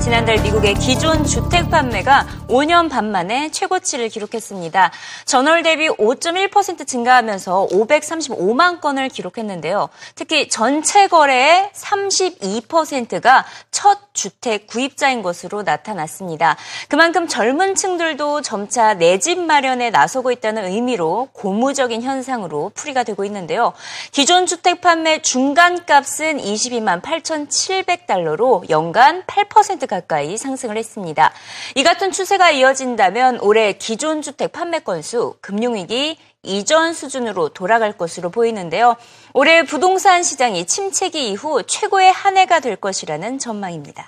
지난달 미국의 기존 주택 판매가 5년 반 만에 최고치를 기록했습니다. 전월 대비 5.1% 증가하면서 535만 건을 기록했는데요. 특히 전체 거래의 32%가 첫 주택 구입자인 것으로 나타났습니다. 그만큼 젊은 층들도 점차 내 집 마련에 나서고 있다는 의미로 고무적인 현상으로 풀이가 되고 있는데요. 기존 주택 판매 중간값은 22만 8,700달러로 연간 8% 가까이 상승을 했습니다. 이 같은 추세가 이어진다면 올해 기존 주택 판매 건수 금융위기 이전 수준으로 돌아갈 것으로 보이는데요. 올해 부동산 시장이 침체기 이후 최고의 한 해가 될 것이라는 전망입니다.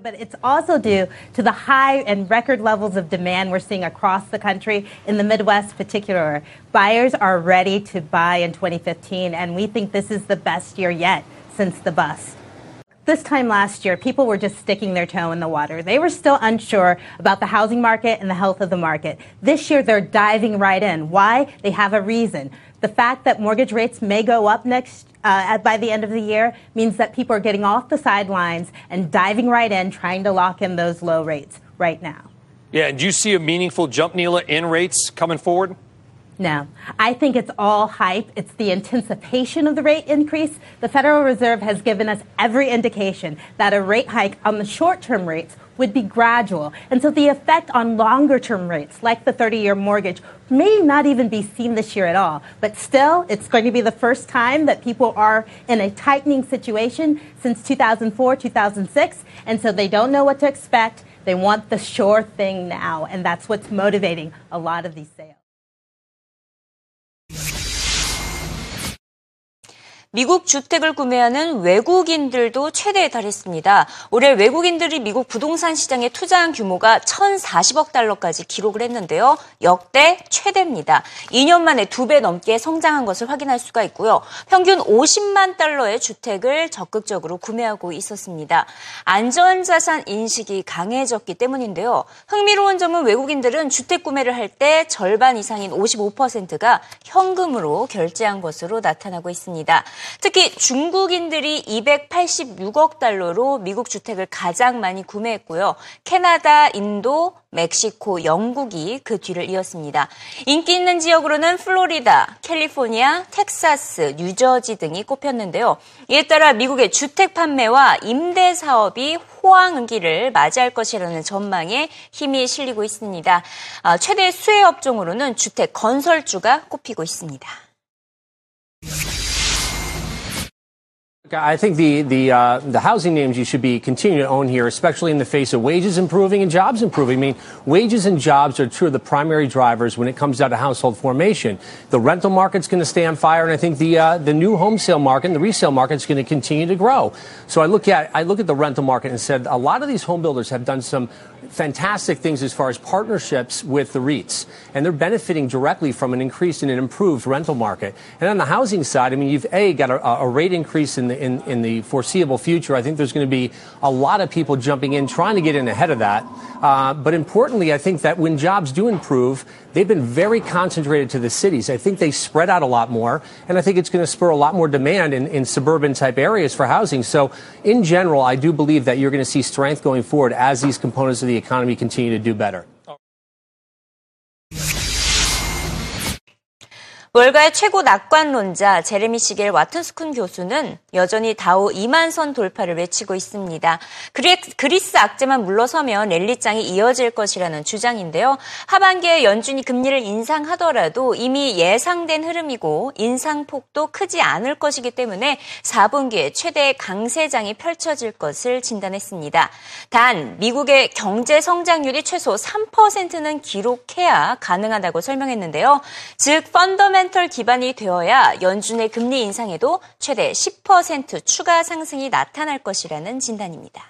But it's also due to the high and record levels of demand we're seeing across the country, in the Midwest particular. Buyers are ready to buy in 2015, and we think this is the best year yet since the bust. This time last year, people were just sticking their toe in the water. They were still unsure about the housing market and the health of the market. This year, they're diving right in. Why? They have a reason. The fact that mortgage rates may go up next uh, by the end of the year means that people are getting off the sidelines and diving right in, trying to lock in those low rates right now. Yeah, and do you see a meaningful jump, Neela, in rates coming forward? No, I think it's all hype. It's the anticipation of the rate increase. The Federal Reserve has given us every indication that a rate hike on the short term rates would be gradual. And so the effect on longer term rates, like the 30 year mortgage, may not even be seen this year at all. But still, it's going to be the first time that people are in a tightening situation since 2004, 2006. And so they don't know what to expect. They want the sure thing now. And that's what's motivating a lot of these sales. 미국 주택을 구매하는 외국인들도 최대에 달했습니다. 올해 외국인들이 미국 부동산 시장에 투자한 규모가 1,040억 달러까지 기록을 했는데요. 역대 최대입니다. 2년 만에 두배 넘게 성장한 것을 확인할 수가 있고요. 평균 50만 달러의 주택을 적극적으로 구매하고 있었습니다. 안전자산 인식이 강해졌기 때문인데요. 흥미로운 점은 외국인들은 주택 구매를 할 때 절반 이상인 55%가 현금으로 결제한 것으로 나타나고 있습니다. 특히 중국인들이 286억 달러로 미국 주택을 가장 많이 구매했고요. 캐나다, 인도, 멕시코, 영국이 그 뒤를 이었습니다. 인기 있는 지역으로는 플로리다, 캘리포니아, 텍사스, 뉴저지 등이 꼽혔는데요. 이에 따라 미국의 주택 판매와 임대 사업이 호황기를 맞이할 것이라는 전망에 힘이 실리고 있습니다. 아, 최대 수혜 업종으로는 주택 건설주가 꼽히고 있습니다. I think the the uh, the housing names you should be continuing to own here, especially in the face of wages improving and jobs improving. I mean, wages and jobs are two of the primary drivers when it comes down to household formation. The rental market's going to stay on fire, and I think the uh, the new home sale market and the resale market is going to continue to grow. So I look at I look at the rental market and said a lot of these home builders have done some fantastic things as far as partnerships with the REITs, and they're benefiting directly from an increase in an improved rental market. And on the housing side, I mean, you've a got a, a rate increase in the in, in the foreseeable future. I think there's going to be a lot of people jumping in, trying to get in ahead of that. Uh, but importantly, I think that when jobs do improve, they've been very concentrated to the cities. I think they spread out a lot more, and I think it's going to spur a lot more demand in, in suburban type areas for housing. So, in general, I do believe that you're going to see strength going forward as these components of the economy continue to do better. 월가의 최고 낙관론자 제레미 시겔 와튼스쿤 교수는 여전히 다우 2만 선 돌파를 외치고 있습니다. 그리스 악재만 물러서면 랠리장이 이어질 것이라는 주장인데요. 하반기에 연준이 금리를 인상하더라도 이미 예상된 흐름이고 인상폭도 크지 않을 것이기 때문에 4분기에 최대 강세장이 펼쳐질 것을 진단했습니다. 단 미국의 경제 성장률이 최소 3%는 기록해야 가능하다고 설명했는데요. 즉 펀더멘 펀더멘털 기반이 되어야 연준의 금리 인상에도 최대 10% 추가 상승이 나타날 것이라는 진단입니다.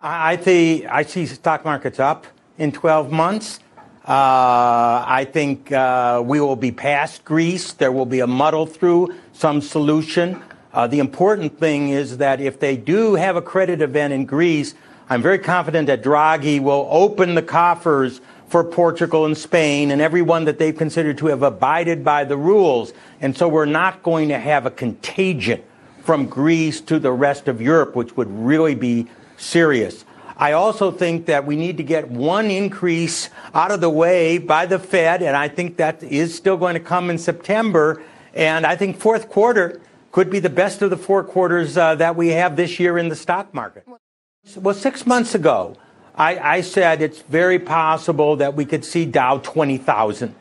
I see, I see stock markets up in 12 months. Uh, I think uh, we will be past Greece. There will be a muddle through, some solution. Uh, the important thing is that if they do have a credit event in Greece, I'm very confident that Draghi will open the coffers for Portugal and Spain and everyone that they've considered to have abided by the rules. And so we're not going to have a contagion from Greece to the rest of Europe, which would really be serious. I also think that we need to get one increase out of the way by the Fed, and I think that is still going to come in September. And I think fourth quarter could be the best of the four quarters uh, that we have this year in the stock market. Well, six months ago, I, I said it's very possible that we could see Dow 20,000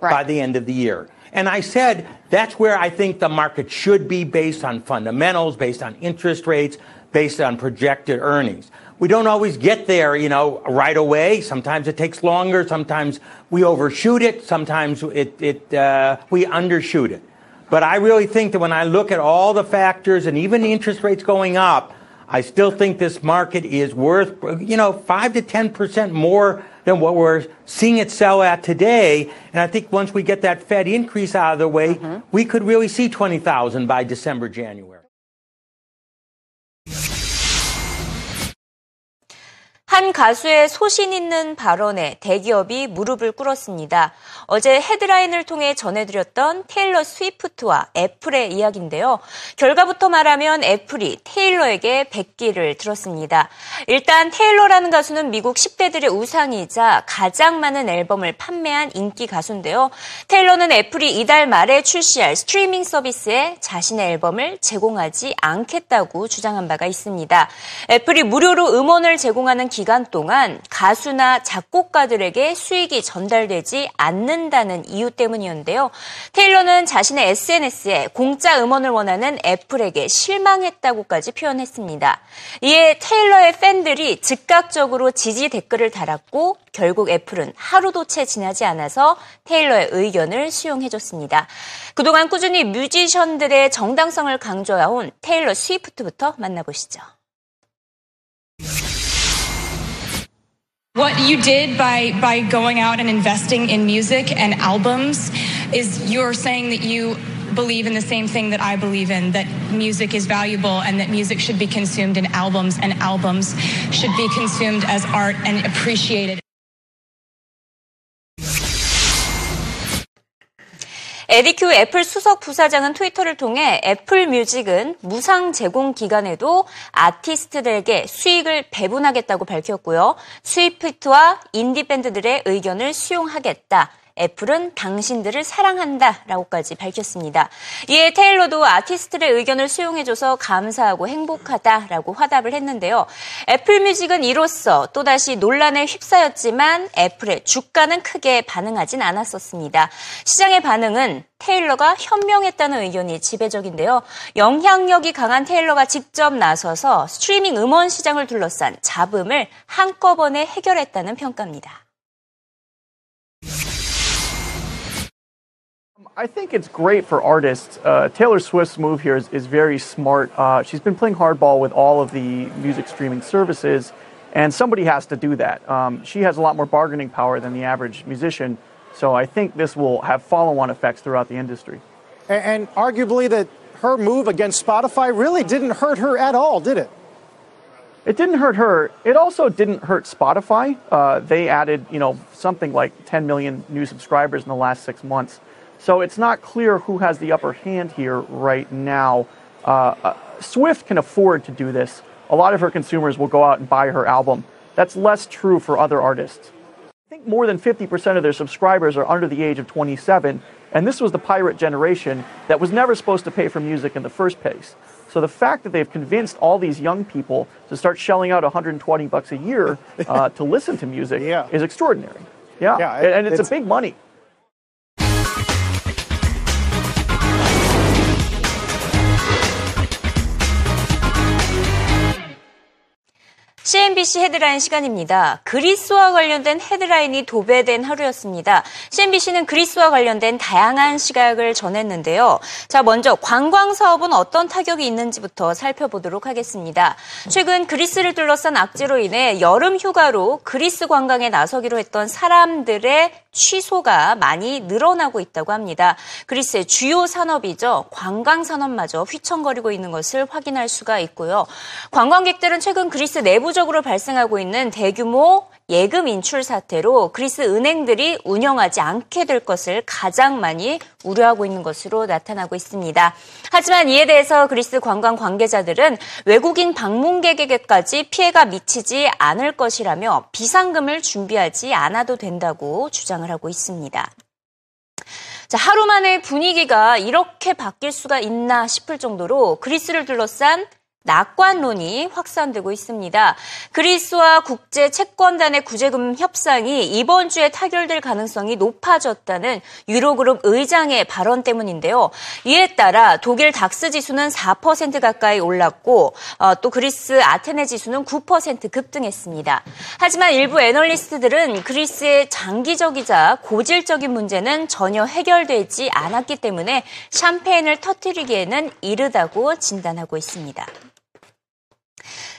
right. by the end of the year. And I said that's where I think the market should be based on fundamentals, based on interest rates, based on projected earnings. We don't always get there, you know, right away. Sometimes it takes longer. Sometimes we overshoot it. Sometimes it, it uh, we undershoot it. But I really think that when I look at all the factors and even the interest rates going up, I still think this market is worth, you know, 5 to 10% more than what we're seeing it sell at today. And I think once we get that Fed increase out of the way, mm-hmm. we could really see 20,000 by December, January. 한 가수의 소신 있는 발언에 대기업이 무릎을 꿇었습니다. 어제 헤드라인을 통해 전해드렸던 테일러 스위프트와 애플의 이야기인데요. 결과부터 말하면 애플이 테일러에게 백기를 들었습니다. 일단 테일러라는 가수는 미국 10대들의 우상이자 가장 많은 앨범을 판매한 인기 가수인데요. 테일러는 애플이 이달 말에 출시할 스트리밍 서비스에 자신의 앨범을 제공하지 않겠다고 주장한 바가 있습니다. 애플이 무료로 음원을 제공하는 기 기간 동안 가수나 작곡가들에게 수익이 전달되지 않는다는 이유 때문이었는데요. 테일러는 자신의 SNS에 공짜 음원을 원하는 애플에게 실망했다고까지 표현했습니다. 이에 테일러의 팬들이 즉각적으로 지지 댓글을 달았고 결국 애플은 하루도 채 지나지 않아서 테일러의 의견을 수용해줬습니다. 그동안 꾸준히 뮤지션들의 정당성을 강조해온 테일러 스위프트부터 만나보시죠. What you did by, by going out and investing in music and albums is you're saying that you believe in the same thing that I believe in that music is valuable and that music should be consumed in albums and albums should be consumed as art and appreciated. 에디큐 애플 수석 부사장은 트위터를 통해 애플 뮤직은 무상 제공 기간에도 아티스트들에게 수익을 배분하겠다고 밝혔고요. 스위프트와 인디 밴드들의 의견을 수용하겠다. 애플은 당신들을 사랑한다 라고까지 밝혔습니다. 이에 테일러도 아티스트의 의견을 수용해줘서 감사하고 행복하다 라고 화답을 했는데요. 애플 뮤직은 이로써 또다시 논란에 휩싸였지만 애플의 주가는 크게 반응하진 않았었습니다. 시장의 반응은 테일러가 현명했다는 의견이 지배적인데요. 영향력이 강한 테일러가 직접 나서서 스트리밍 음원 시장을 둘러싼 잡음을 한꺼번에 해결했다는 평가입니다. I think it's great for artists. Uh, Taylor Swift's move here is, is very smart. Uh, she's been playing hardball with all of the music streaming services, and somebody has to do that. Um, she has a lot more bargaining power than the average musician, so I think this will have follow on effects throughout the industry. And, and arguably, that her move against Spotify really didn't hurt her at all, did it? It didn't hurt her. It also didn't hurt Spotify. Uh, they added, you know, something like 10 million new subscribers in the last six months. So it's not clear who has the upper hand here right now. Uh, uh, Swift can afford to do this. A lot of her consumers will go out and buy her album. That's less true for other artists. I think more than 50% of their subscribers are under the age of 27, and this was the pirate generation that was never supposed to pay for music in the first place. So the fact that they've convinced all these young people to start shelling out 120 bucks a year uh, to listen to music yeah. is extraordinary. Yeah, yeah it, and it's, it's a big money. CNBC 헤드라인 시간입니다. 그리스와 관련된 헤드라인이 도배된 하루였습니다. CNBC는 그리스와 관련된 다양한 시각을 전했는데요. 자, 먼저 관광 사업은 어떤 타격이 있는지부터 살펴보도록 하겠습니다. 최근 그리스를 둘러싼 악재로 인해 여름 휴가로 그리스 관광에 나서기로 했던 사람들의 취소가 많이 늘어나고 있다고 합니다. 그리스의 주요 산업이죠. 관광 산업마저 휘청거리고 있는 것을 확인할 수가 있고요. 관광객들은 최근 그리스 내부적 적으로 발생하고 있는 대규모 예금 인출 사태로 그리스 은행들이 운영하지 않게 될 것을 가장 많이 우려하고 있는 것으로 나타나고 있습니다. 하지만 이에 대해서 그리스 관광 관계자들은 외국인 방문객에게까지 피해가 미치지 않을 것이라며 비상금을 준비하지 않아도 된다고 주장을 하고 있습니다. 자, 하루 만에 분위기가 이렇게 바뀔 수가 있나 싶을 정도로 그리스를 둘러싼 낙관론이 확산되고 있습니다. 그리스와 국제 채권단의 구제금 협상이 이번 주에 타결될 가능성이 높아졌다는 유로그룹 의장의 발언 때문인데요. 이에 따라 독일 닥스 지수는 4% 가까이 올랐고 어, 또 그리스 아테네 지수는 9% 급등했습니다. 하지만 일부 애널리스트들은 그리스의 장기적이자 고질적인 문제는 전혀 해결되지 않았기 때문에 샴페인을 터뜨리기에는 이르다고 진단하고 있습니다.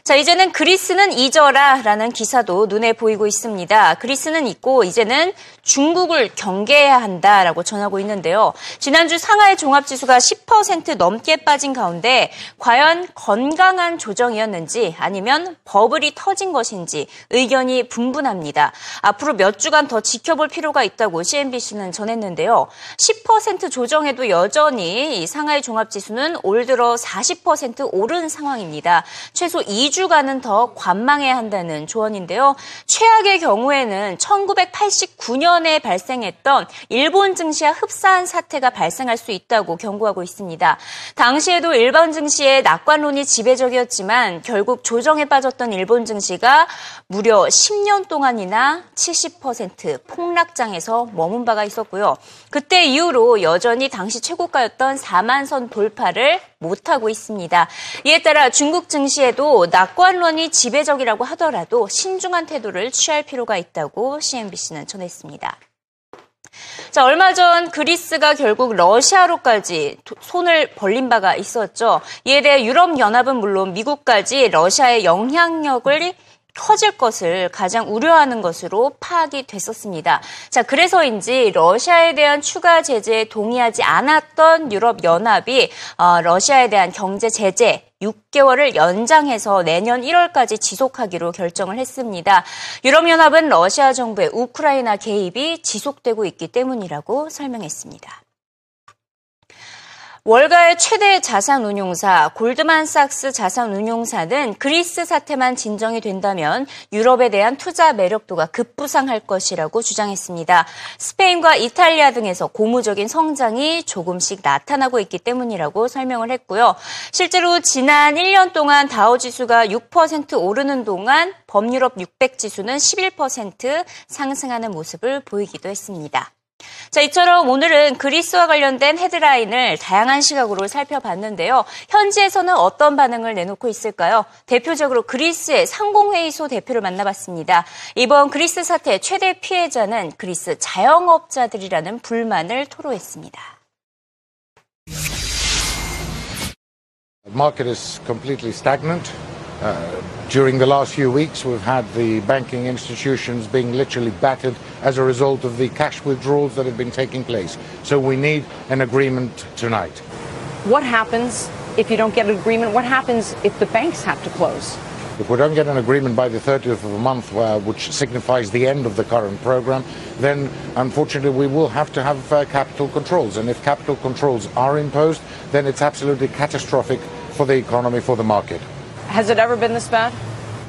자, 이제는 그리스는 잊어라라는 기사도 눈에 보이고 있습니다. 그리스는 있고 이제는 중국을 경계해야 한다라고 전하고 있는데요. 지난주 상하이 종합지수가 10% 넘게 빠진 가운데 과연 건강한 조정이었는지 아니면 버블이 터진 것인지 의견이 분분합니다. 앞으로 몇 주간 더 지켜볼 필요가 있다고 CNBC는 전했는데요. 10% 조정에도 여전히 상하이 종합지수는 올 들어 40% 오른 상황입니다. 최소 2 주간은 더 관망해야 한다는 조언인데요. 최악의 경우에는 1989년에 발생했던 일본 증시와 흡사한 사태가 발생할 수 있다고 경고하고 있습니다. 당시에도 일본 증시의 낙관론이 지배적이었지만 결국 조정에 빠졌던 일본 증시가 무려 10년 동안이나 70% 폭락장에서 머문 바가 있었고요. 그때 이후로 여전히 당시 최고가였던 4만 선 돌파를 못하고 있습니다. 이에 따라 중국 증시에도 낙 관론이 지배적이라고 하더라도 신중한 태도를 취할 필요가 있다고 CNBC는 전했습니다. 자, 얼마 전 그리스가 결국 러시아로까지 손을 벌린 바가 있었죠. 이에 대해 유럽연합은 물론 미국까지 러시아의 영향력을 커질 것을 가장 우려하는 것으로 파악이 됐었습니다. 자, 그래서인지 러시아에 대한 추가 제재에 동의하지 않았던 유럽 연합이 어, 러시아에 대한 경제 제재 6개월을 연장해서 내년 1월까지 지속하기로 결정을 했습니다. 유럽연합은 러시아 정부의 우크라이나 개입이 지속되고 있기 때문이라고 설명했습니다. 월가의 최대 자산운용사 골드만삭스 자산운용사는 그리스 사태만 진정이 된다면 유럽에 대한 투자 매력도가 급부상할 것이라고 주장했습니다. 스페인과 이탈리아 등에서 고무적인 성장이 조금씩 나타나고 있기 때문이라고 설명을 했고요. 실제로 지난 1년 동안 다우 지수가 6% 오르는 동안 범유럽 600 지수는 11% 상승하는 모습을 보이기도 했습니다. 자, 이처럼 오늘은 그리스와 관련된 헤드라인을 다양한 시각으로 살펴봤는데요. 현지에서는 어떤 반응을 내놓고 있을까요? 대표적으로 그리스의 상공회의소 대표를 만나봤습니다. 이번 그리스 사태 최대 피해자는 그리스 자영업자들이라는 불만을 토로했습니다. market is completely stagnant. Uh, during the last few weeks, we've had the banking institutions being literally battered as a result of the cash withdrawals that have been taking place. So we need an agreement tonight. What happens if you don't get an agreement? What happens if the banks have to close? If we don't get an agreement by the 30th of the month, uh, which signifies the end of the current program, then unfortunately we will have to have uh, capital controls. And if capital controls are imposed, then it's absolutely catastrophic for the economy, for the market. Has it ever been this bad?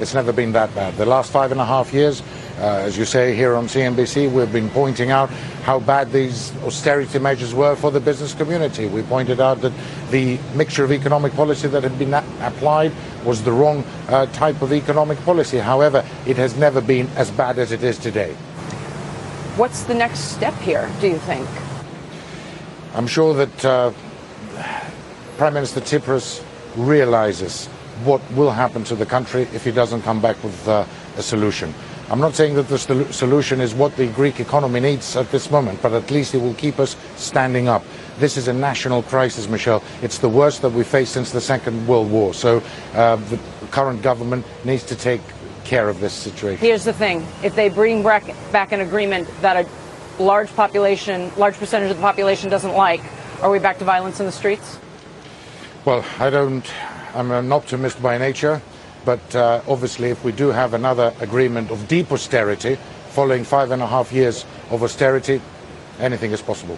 It's never been that bad. The last five and a half years, uh, as you say here on CNBC, we've been pointing out how bad these austerity measures were for the business community. We pointed out that the mixture of economic policy that had been applied was the wrong uh, type of economic policy. However, it has never been as bad as it is today. What's the next step here, do you think? I'm sure that uh, Prime Minister Tsipras realizes what will happen to the country if he doesn't come back with uh, a solution. I'm not saying that the solution is what the Greek economy needs at this moment, but at least it will keep us standing up. This is a national crisis, Michelle. It's the worst that we faced since the Second World War. So uh, the current government needs to take care of this situation. Here's the thing. If they bring back an agreement that a large population, large percentage of the population doesn't like, are we back to violence in the streets? Well, I don't I'm an optimist by nature. But uh, obviously, if we do have another agreement of deep austerity following five and a half years of austerity, anything is possible.